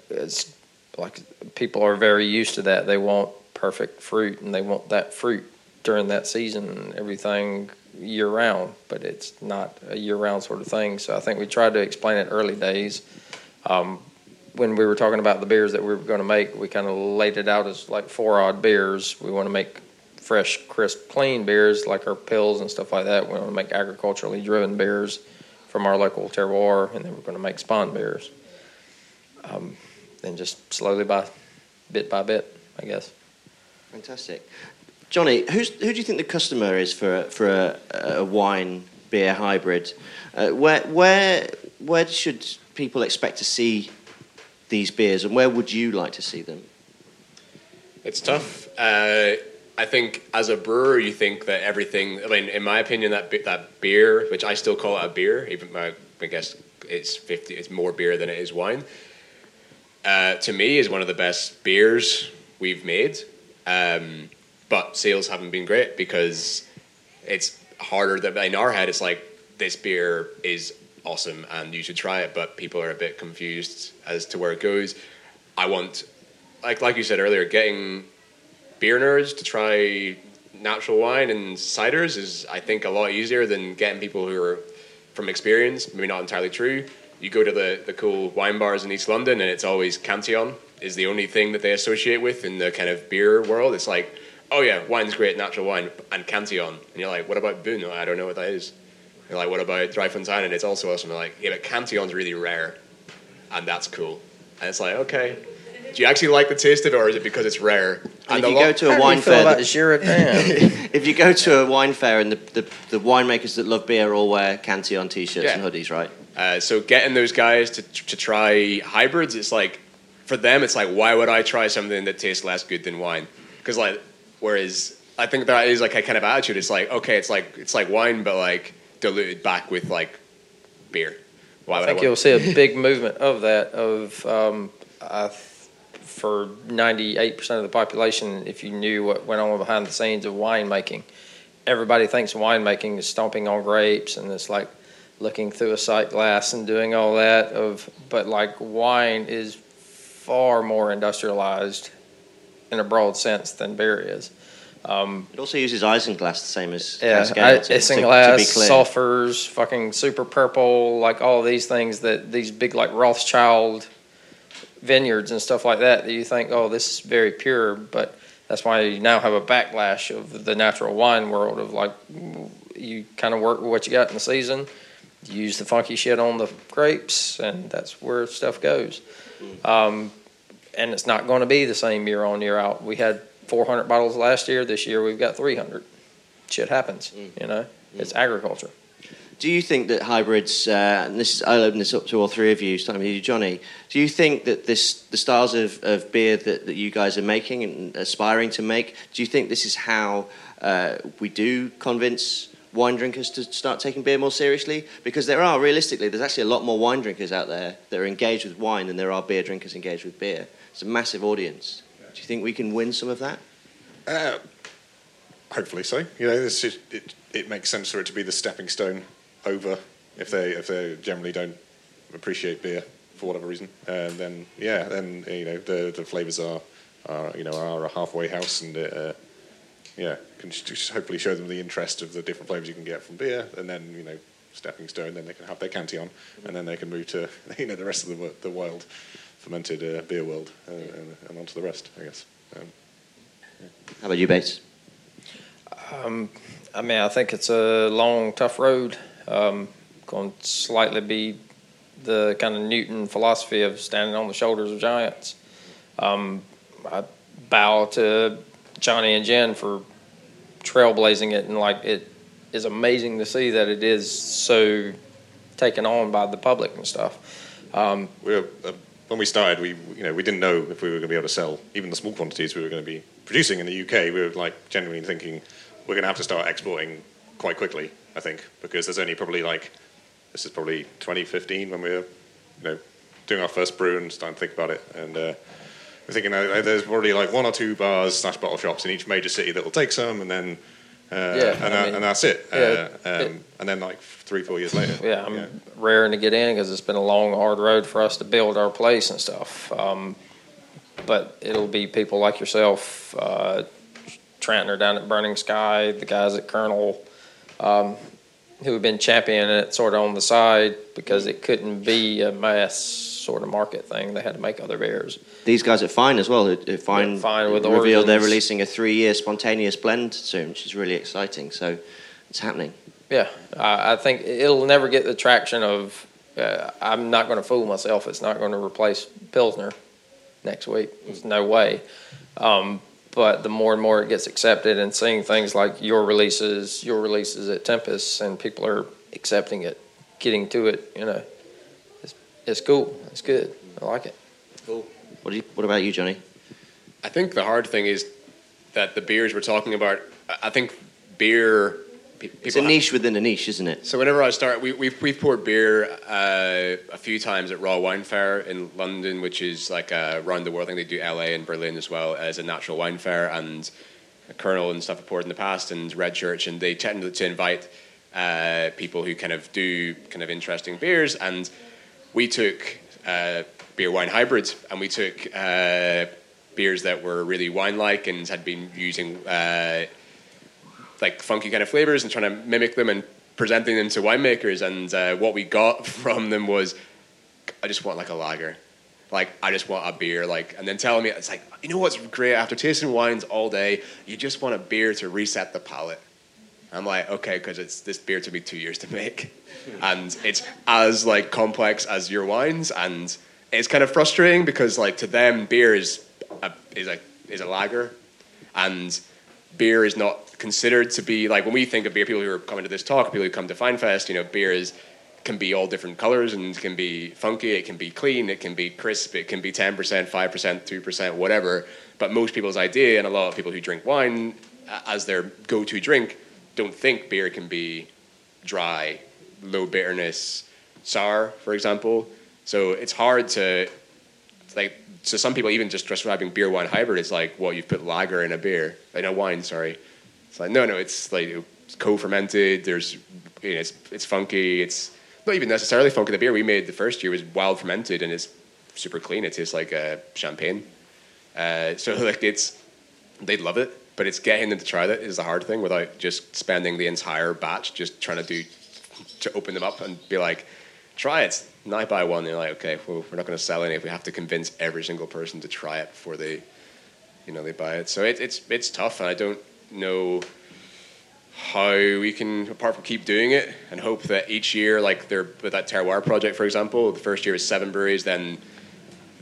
D: it's like people are very used to that. They want perfect fruit, and they want that fruit during that season. and Everything year round, but it's not a year round sort of thing. So I think we tried to explain it early days. Um, when we were talking about the beers that we were going to make, we kind of laid it out as like four odd beers. We want to make fresh, crisp, clean beers like our pills and stuff like that. We want to make agriculturally driven beers from our local terroir, and then we're going to make spon beers. Um, and just slowly by bit by bit, I guess.
B: Fantastic. Jonny, who do you think the customer is for, for a, a wine beer hybrid? Uh, where, where, where should people expect to see these beers, and where would you like to see them?
E: It's tough. Uh, I think as a brewer, you think that everything. I mean, in my opinion, that that beer, which I still call it a beer, even my, I guess it's fifty. It's more beer than it is wine. Uh, to me, is one of the best beers we've made. Um, but sales haven't been great because it's harder. That in our head, it's like this beer is awesome and you should try it, but people are a bit confused as to where it goes. I want, like like you said earlier, getting beer nerds to try natural wine and ciders is I think a lot easier than getting people who are from experience. Maybe not entirely true. You go to the, the cool wine bars in East London and it's always Cantillon is the only thing that they associate with in the kind of beer world. It's like, oh yeah, wine's great, natural wine, and Cantillon. And you're like, what about Boon? I don't know what that is. You're like, what about Drie Fonteinen? And it's also awesome. You're like, yeah, but Cantillon's really rare, and that's cool. And it's like, okay, do you actually like the taste of it, or is it because it's rare?
B: And
E: the
B: if you
E: lo-
B: go to a
D: How do
B: wine
D: feel
B: fair,
D: about
B: that-
D: the Shira *laughs*
B: if you go to a wine fair and the, the, the winemakers that love beer all wear Cantillon t-shirts
E: Yeah.
B: and hoodies, right?
E: Uh, so getting those guys to to try hybrids, it's like for them, it's like why would I try something that tastes less good than wine? Because like, whereas I think that is like a kind of attitude. It's like okay, it's like it's like wine, but like diluted back with like beer. Why
D: I think
E: I
D: you'll see a *laughs* big movement of that. Of um, I th- for ninety eight percent of the population, if you knew what went on behind the scenes of winemaking, everybody thinks winemaking is stomping on grapes and it's like looking through a sight glass and doing all that. Of but like wine is far more industrialized in a broad sense than beer is. Um,
B: It also uses isinglass, the same as
D: yeah,
B: Cascade,
D: I-
B: to- to-
D: isinglass, sulfurs, fucking super purple, like all these things that these big like Rothschild vineyards and stuff like that that you think, oh, this is very pure, but that's why you now have a backlash of the natural wine world of like you kind of work with what you got in the season, you use the funky shit on the grapes, and that's where stuff goes. Um, and it's not going to be the same year on year out. We had 400 bottles last year. This year we've got 300. Shit happens, you know. It's agriculture.
B: Do you think that hybrids, uh, and this is, I'll open this up to all three of you, starting with you, Jonny, do you think that this, the styles of, of beer that, that you guys are making and aspiring to make, do you think this is how uh, we do convince wine drinkers to start taking beer more seriously? Because there are, realistically, there's actually a lot more wine drinkers out there that are engaged with wine than there are beer drinkers engaged with beer. It's a massive audience. You think we can win some of that?
C: Uh, hopefully so. You know, this is, it, it makes sense for it to be the stepping stone over if they if they generally don't appreciate beer for whatever reason. And then yeah, then you know the the flavors are, are you know are a halfway house and uh, yeah can just, just hopefully show them the interest of the different flavors you can get from beer and then you know stepping stone then they can have their Cantillon and then they can move to *laughs* you know the rest of the the wild fermented uh, beer world uh, and, and onto the rest I guess. Um,
B: How about you, Bates?
D: Um, I mean, I think it's a long, tough road. Um, going to slightly be the kind of Newton philosophy of standing on the shoulders of giants. Um, I bow to Jonny and Jen for trailblazing it, and like it is amazing to see that it is so taken on by the public and stuff. Um,
C: we were, uh, when we started, we you know we didn't know if we were going to be able to sell even the small quantities we were going to be producing in the UK. We were like genuinely thinking we're going to have to start exporting quite quickly. I think because there's only probably like this is probably 2015 when we were you know doing our first brew and starting to think about it and. Uh, we're thinking uh, there's probably like one or two bars slash bottle shops in each major city that will take some, and then
D: Yeah,
C: and,
D: I
C: uh,
D: mean,
C: and that's it.
D: yeah,
C: uh, um,
D: it-
C: and then like three, four years later,
D: yeah, I'm raring to get in because it's been a long, hard road for us to build our place and stuff. Um, but it'll be people like yourself, uh, Tranter down at Burning Sky, the guys at Kernel, um, who have been championing it sort of on the side because it couldn't be a mass sort of market thing. They had to make other beers.
B: These guys at Fyne as well, who, who Fyne,
D: Yeah, Fyne with
B: revealed they're releasing a three-year spontaneous blend soon, which is really exciting. So it's happening.
D: Yeah, I, I think it'll never get the traction of. Uh, I'm not going to fool myself. It's not going to replace Pilsner next week. There's no way. Um, but the more and more it gets accepted, and seeing things like your releases, your releases at Tempest, and people are accepting it, getting to it, you know, it's, it's cool. It's good. I like it. Cool.
B: What, do you, what about you, Jonny?
E: I think the hard thing is that the beers we're talking about. I- I think beer. pe-
B: It's a niche within a niche, isn't it?
E: So whenever I start, we, we've, we've poured beer uh, a few times at Raw Wine Fair in London, which is like uh, around the world. I think they do LA and Berlin as well as a natural wine fair. And Kernel and stuff have poured in the past, and Red Church, and they tend to invite uh, people who kind of do kind of interesting beers. And we took uh, beer wine hybrids, and we took uh, beers that were really wine-like and had been using. Uh, like funky kind of flavors and trying to mimic them and presenting them to winemakers. And uh, what we got *laughs* from them was, I just want like a lager, like I just want a beer, like, and then telling me it's like, you know what's great after tasting wines all day, you just want a beer to reset the palate. I'm like, okay, because it's this beer took me two years to make, and it's as like complex as your wines, and it's kind of frustrating because like to them, beer is a, is a is a lager, and beer is not considered to be like when we think of beer, people who are coming to this talk, people who come to FyneFest, you know, beer is can be all different colors and can be funky, it can be clean, it can be crisp, it can be ten percent, five percent, two percent, whatever. But most people's idea, and a lot of people who drink wine as their go-to drink, don't think beer can be dry, low bitterness, sour, for example. So it's hard to like so some people even just describing beer wine hybrid is like well you've put lager in a beer in a wine sorry. It's like no no it's like co-fermented there's you know, it's it's funky it's not even necessarily funky. The beer we made the first year was wild fermented and it's super clean. It tastes like uh, champagne. Uh, so *laughs* like it's they'd love it but it's getting them to try that is the hard thing without just spending the entire batch just trying to do to open them up and be like try it. I buy one, they're like, okay, well, we're not going to sell any if we have to convince every single person to try it before they, you know, they buy it. So it, it's it's tough, and I don't know how we can, apart from keep doing it and hope that each year, like they're with that terroir project, for example, the first year is seven breweries, then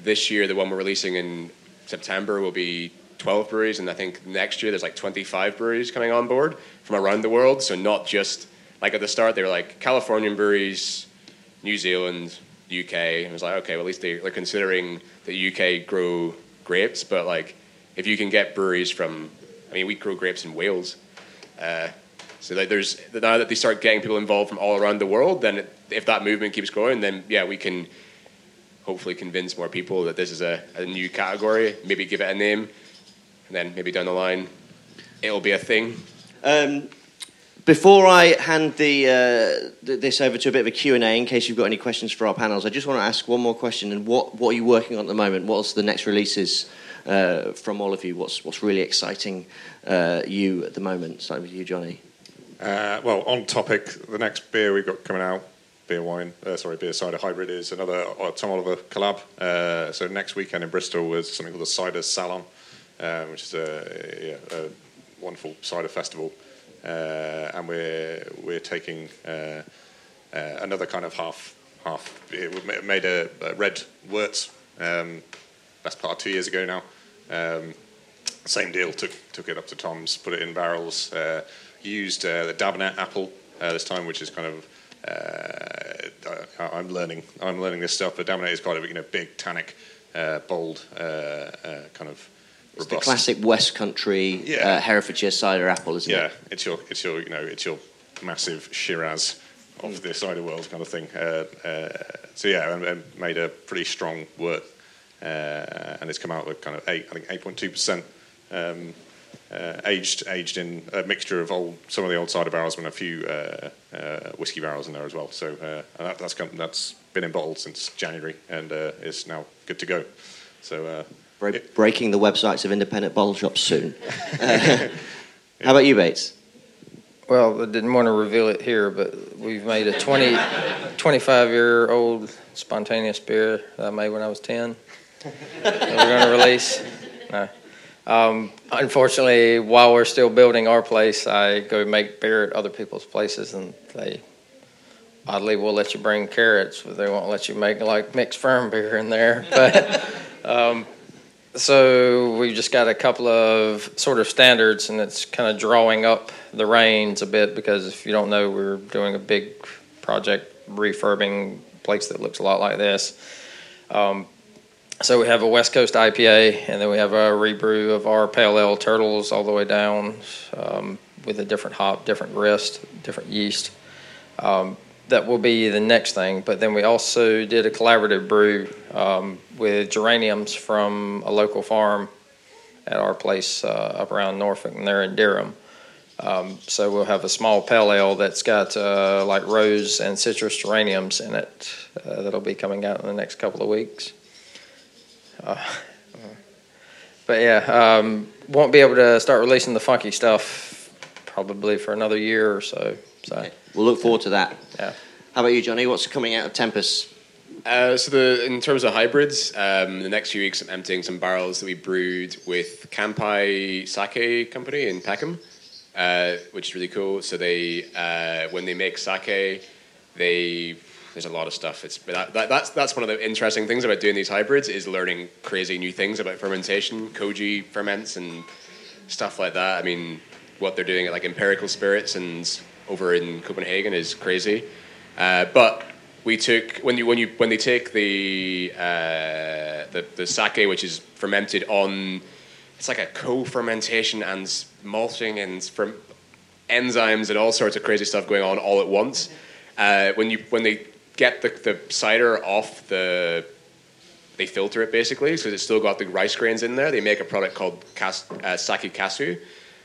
E: this year the one we're releasing in September will be 12 breweries, and I think next year there's like 25 breweries coming on board from around the world. So not just like at the start they were like Californian breweries, New Zealand, UK. And it was like, okay, well, at least they, they're considering the UK grow grapes, but like if you can get breweries from, I mean, we grow grapes in Wales. Uh, so that there's now that they start getting people involved from all around the world, then it, if that movement keeps growing, then yeah, we can hopefully convince more people that this is a, a new category. Maybe give it a name, and then maybe down the line, it'll be a thing.
B: Um, before I hand the, uh, th- this over to a bit of a Q&A, in case you've got any questions for our panels, I just want to ask one more question. And what, what are you working on at the moment? What's the next releases uh, from all of you? What's, what's really exciting uh, you at the moment? Starting with you, Jonny.
C: Uh, well, on topic, the next beer we've got coming out, beer wine, uh, sorry, beer cider hybrid is another uh, Tom Oliver collab. Uh, so next weekend in Bristol was something called the Cider Salon, uh, which is a, yeah, a wonderful cider festival, uh, and we're we're taking uh, uh, another kind of half half. Made a, a red wort um, best part two years ago now. Um, same deal. Took took it up to Tom's, put it in barrels. Uh, used uh, the Dabinet apple uh, this time, which is kind of. I'm learning. I'm learning this stuff, but Dabinet is quite a you know big, tannic, bold, kind of
B: It's the classic West Country
C: Yeah.
B: uh, Herefordshire cider apple, isn't
C: Yeah,
B: it?
C: Yeah, it's your it's your you know it's your massive Shiraz of the cider world kind of thing. Uh, uh, so yeah, and, and made a pretty strong wort, uh, and it's come out with kind of eight, I think eight point two percent. Um, uh, aged, aged in a mixture of old, some of the old cider barrels and a few uh, uh, whiskey barrels in there as well. So uh, and that, that's come, that's been in bottles since January and uh, is now good to go. So uh,
B: breaking the websites of independent bottle shops soon. Uh, *laughs* *laughs* how about you, Bates?
D: Well, I didn't want to reveal it here, but we've made a 20, 25 year old spontaneous beer that I made when I was 10 that we're going to release. No. Um, unfortunately, while we're still building our place, I go make beer at other people's places, and they oddly will let you bring carrots, but they won't let you make like mixed ferm beer in there. *laughs* But um, so we just got a couple of sort of standards, and it's kind of drawing up the reins a bit because if you don't know, we're doing a big project refurbing place that looks a lot like this. Um, so we have a West Coast IPA, and then we have a rebrew of our Pale Ale Turtles all the way down um, with a different hop, different grist, different yeast. Um, that will be the next thing. But then we also did a collaborative brew um, with geraniums from a local farm at our place uh, up around Norfolk, and they're in Durham. Um, so we'll have a small pale ale that's got uh, like rose and citrus geraniums in it uh, that'll be coming out in the next couple of weeks. Uh, but yeah, um, won't be able to start releasing the funky stuff probably for another year or so. So
B: We'll look forward to that.
D: yeah.
B: How about you, Jonny? What's coming out of Tempest?
E: Uh, so the in terms of hybrids, um, the next few weeks I'm emptying some barrels that we brewed with Kanpai Sake Company in Peckham, uh, which is really cool. So they uh, when they make sake, they there's a lot of stuff. It's that, that, that's that's one of the interesting things about doing these hybrids is learning crazy new things about fermentation, koji ferments and stuff like that. I mean, what they're doing at like Empirical Spirits and over in Copenhagen is crazy. Uh, but we took when you when you when they take the uh, the the sake, which is fermented on, it's like a co-fermentation and malting and from enzymes and all sorts of crazy stuff going on all at once. Uh, when you when they get the, the cider off the they filter it basically because it's still got the rice grains in there. They make a product called kas, uh, sake kasu,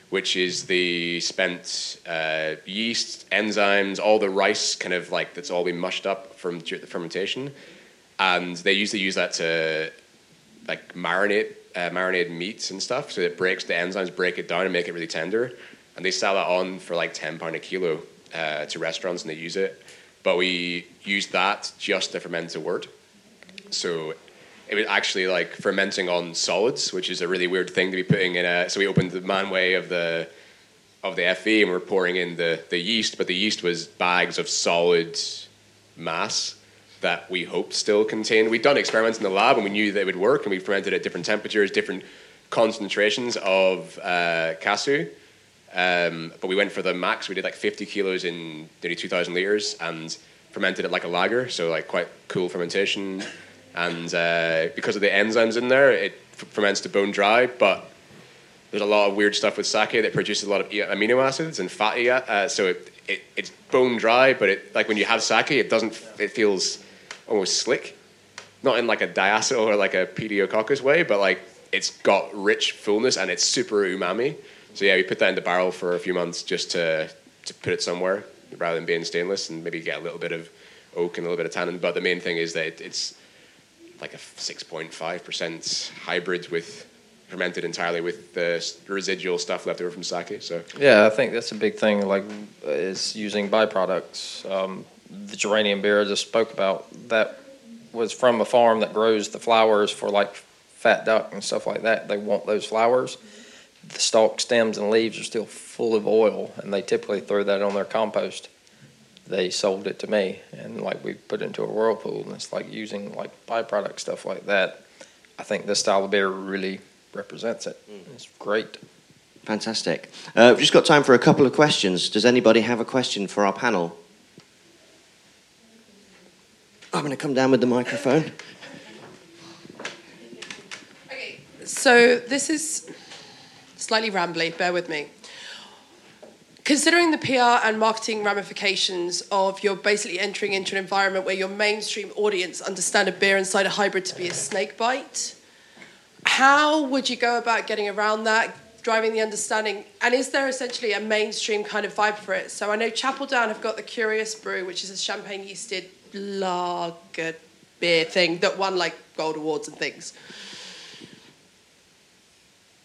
E: which is the spent uh, yeast, enzymes, all the rice kind of like that's all been mushed up from the fermentation, and they usually use that to like marinate uh, marinate meats and stuff. So it breaks the enzymes, break it down, and make it really tender. And they sell that on for like ten pound a kilo uh, to restaurants, and they use it. But we use that just to ferment a wort. So it was actually like fermenting on solids, which is a really weird thing to be putting in a. So we opened the manway of the of the FV and we're pouring in the, the yeast, but the yeast was bags of solid mass that we hoped still contained. We'd done experiments in the lab and we knew they would work, and we fermented at different temperatures, different concentrations of uh, kasu. Um, but we went for the max. We did like 50 kilos in nearly 2,000 liters and fermented it like a lager, so like quite cool fermentation. And uh, because of the enzymes in there, it ferments to bone dry. But there's a lot of weird stuff with sake that produces a lot of amino acids and fatty. Uh, so it, it it's bone dry, but it like when you have sake, it doesn't. It feels almost slick, not in like a diacetyl or like a pediococcus way, but like it's got rich fullness and it's super umami. So yeah, we put that in the barrel for a few months just to to put it somewhere rather than being stainless and maybe get a little bit of oak and a little bit of tannin. But the main thing is that it, it's like a 6.5% hybrid with fermented entirely with the residual stuff left over from sake. So
D: Yeah, I think that's a big thing. Like, is using byproducts. Um, the geranium beer I just spoke about that was from a farm that grows the flowers for like fat duck and stuff like that. They want those flowers. The stalk, stems, and leaves are still full of oil, and they typically throw that on their compost. They sold it to me, and like we put it into a whirlpool, and it's like using like byproduct stuff like that. I think this style of beer really represents it. It's great.
B: Fantastic. Uh, we've just got time for a couple of questions. Does anybody have a question for our panel? I'm going to come down with the microphone.
G: Okay, so this is slightly rambly, bear with me. Considering the PR and marketing ramifications of you're basically entering into an environment where your mainstream audience understand a beer and cider hybrid to be a snake bite, how would you go about getting around that, driving the understanding? And is there essentially a mainstream kind of vibe for it? So I know Chapel Down have got the Curious Brew, which is a champagne yeasted lager beer thing that won like gold awards and things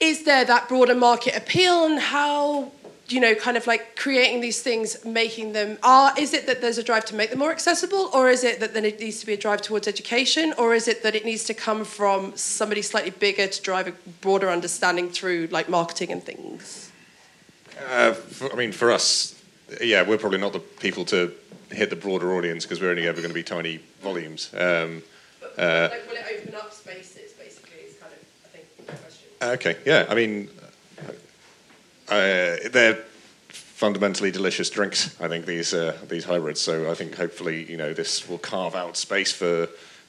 G: is there that broader market appeal and how you know, kind of like creating these things, making them are is it that there's a drive to make them more accessible, or is it that then it needs to be a drive towards education, or is it that it needs to come from somebody slightly bigger to drive a broader understanding through like marketing and things?
C: Uh, for, I mean, for us, yeah, we're probably not the people to hit the broader audience because we're only ever going to be tiny volumes. Um,
G: uh, like, will it open up spaces? Basically, is kind of I think the question.
C: Okay, yeah, I mean, they're fundamentally delicious drinks. I think these uh, these hybrids. So I think hopefully you know this will carve out space for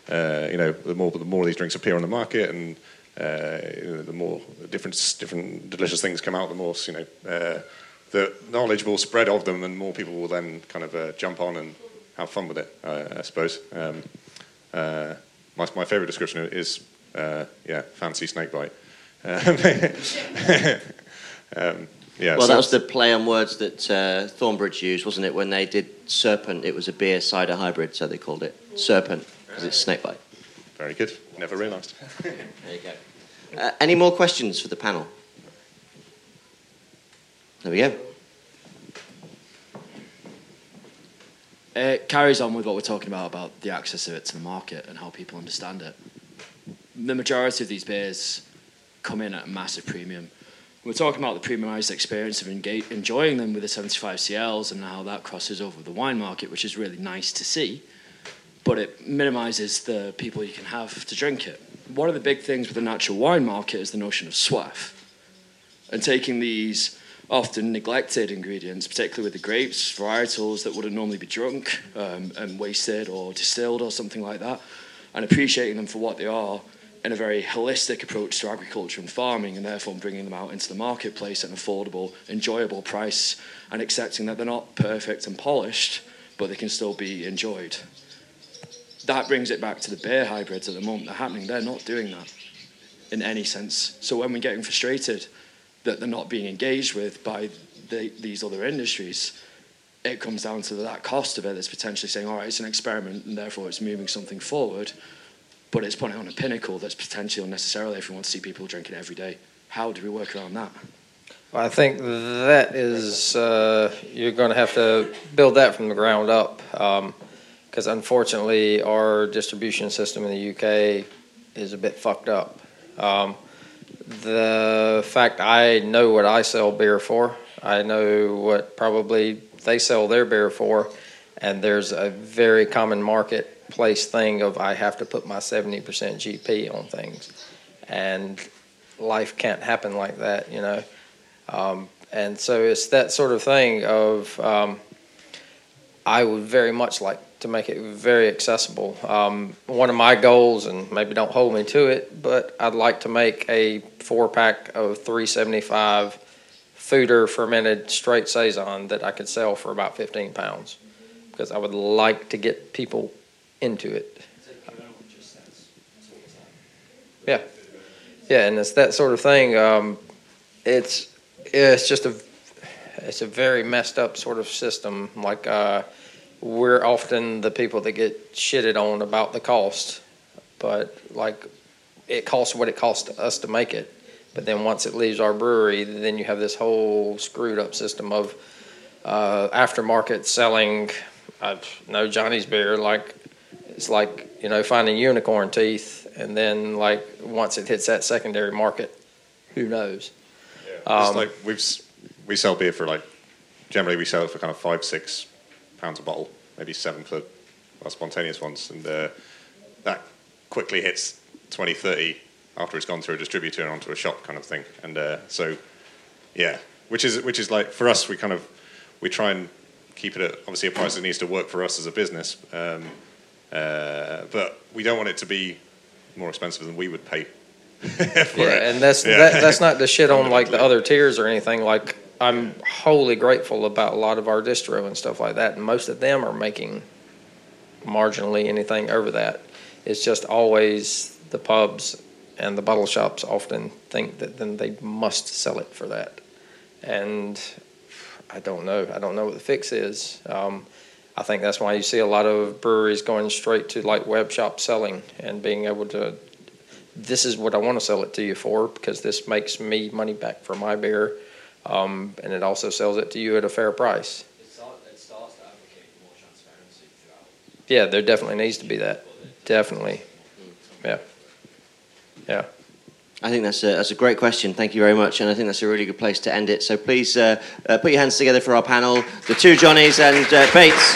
C: uh, you know the more the more these drinks appear on the market and uh, the more different different delicious things come out, the more you know uh, the knowledge will spread of them, and more people will then kind of uh, jump on and have fun with it. I suppose. Um, my my favorite description is yeah, fancy snake snakebite. *laughs*
B: Um, yeah, well, so that was the play on words that uh, Thornbridge used, wasn't it? When they did Serpent, it was a beer cider hybrid, so they called it Serpent because it's snakebite.
C: Very good. Never realised. *laughs*
B: there you go. Uh, any more questions for the panel? There we go.
H: It carries on with what we're talking about about the access of it to the market and how people understand it. The majority of these beers come in at a massive premium we're talking about the premiumized experience of enjoying them with the 75 CLs and how that crosses over the wine market, which is really nice to see. But it minimizes the people you can have to drink it. One of the big things with the natural wine market is the notion of swath. And taking these often neglected ingredients, particularly with the grapes, varietals that wouldn't normally be drunk um, and wasted or distilled or something like that, and appreciating them for what they are in a very holistic approach to agriculture and farming, and therefore bringing them out into the marketplace at an affordable, enjoyable price, and accepting that they're not perfect and polished, but they can still be enjoyed. That brings it back to the beer hybrids at the moment. They're happening. They're not doing that in any sense. So when we're getting frustrated that they're not being engaged with by the, these other industries, it comes down to that cost of it that's potentially saying, all right, it's an experiment and therefore it's moving something forward but it's putting on a pinnacle that's potentially unnecessarily if we want to see people drinking every day. How do we work around that?
D: Well, I think that is uh, you're going to have to build that from the ground up because um, unfortunately our distribution system in the UK is a bit fucked up. Um, the fact I know what I sell beer for, I know what probably they sell their beer for, and there's a very common marketplace thing of I have to put my 70% GP on things. And life can't happen like that, you know. Um, and so it's that sort of thing of um, I would very much like to make it very accessible. Um, one of my goals, and maybe don't hold me to it, but I'd like to make a four pack of 375 foeder fermented straight saison that I could sell for about 15 pounds because I would like to get people into it. Yeah, yeah, and it's that sort of thing. Um, it's it's just a it's a very messed up sort of system. Like uh, we're often the people that get shitted on about the cost, but like it costs what it costs us to make it. But then once it leaves our brewery, then you have this whole screwed up system of uh, aftermarket selling. I know Jonny's beer like it's like you know finding unicorn teeth, and then like once it hits that secondary market, who knows?
C: Yeah. Um, like we've we sell beer for like generally we sell it for kind of five six pounds a bottle, maybe seven for our spontaneous ones, and uh, that quickly hits 20, 30 after it's gone through a distributor and onto a shop kind of thing, and uh, so yeah, which is which is like for us we kind of we try and keep it at obviously a price that needs to work for us as a business. Um, uh, but we don't want it to be more expensive than we would pay. *laughs*
D: yeah, it. and that's yeah. that, that's not the shit *laughs* on like the other tiers or anything. Like I'm wholly grateful about a lot of our distro and stuff like that, and most of them are making marginally anything over that. It's just always the pubs and the bottle shops often think that then they must sell it for that, and I don't know. I don't know what the fix is. Um, I think that's why you see a lot of breweries going straight to like web shop selling and being able to. This is what I want to sell it to you for because this makes me money back for my beer. um, and it also sells it to you at a fair price.
H: It starts to advocate more transparency throughout.
D: Yeah, there definitely needs to be that. Definitely. Yeah. Yeah.
B: I think that's a, that's a great question. Thank you very much. And I think that's a really good place to end it. So please uh, uh, put your hands together for our panel, the two Jonnies and uh, Bates.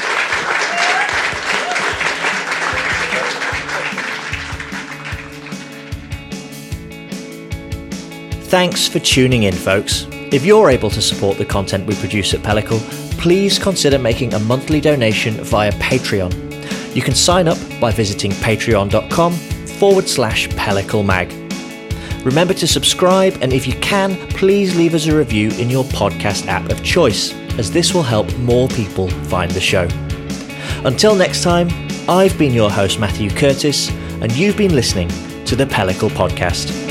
A: Thanks for tuning in, folks. If you're able to support the content we produce at Pellicle, please consider making a monthly donation via Patreon. You can sign up by visiting patreon.com forward slash Pellicle Mag. Remember to subscribe, and if you can, please leave us a review in your podcast app of choice, as this will help more people find the show. Until next time, I've been your host, Matthew Curtis, and you've been listening to the Pellicle Podcast.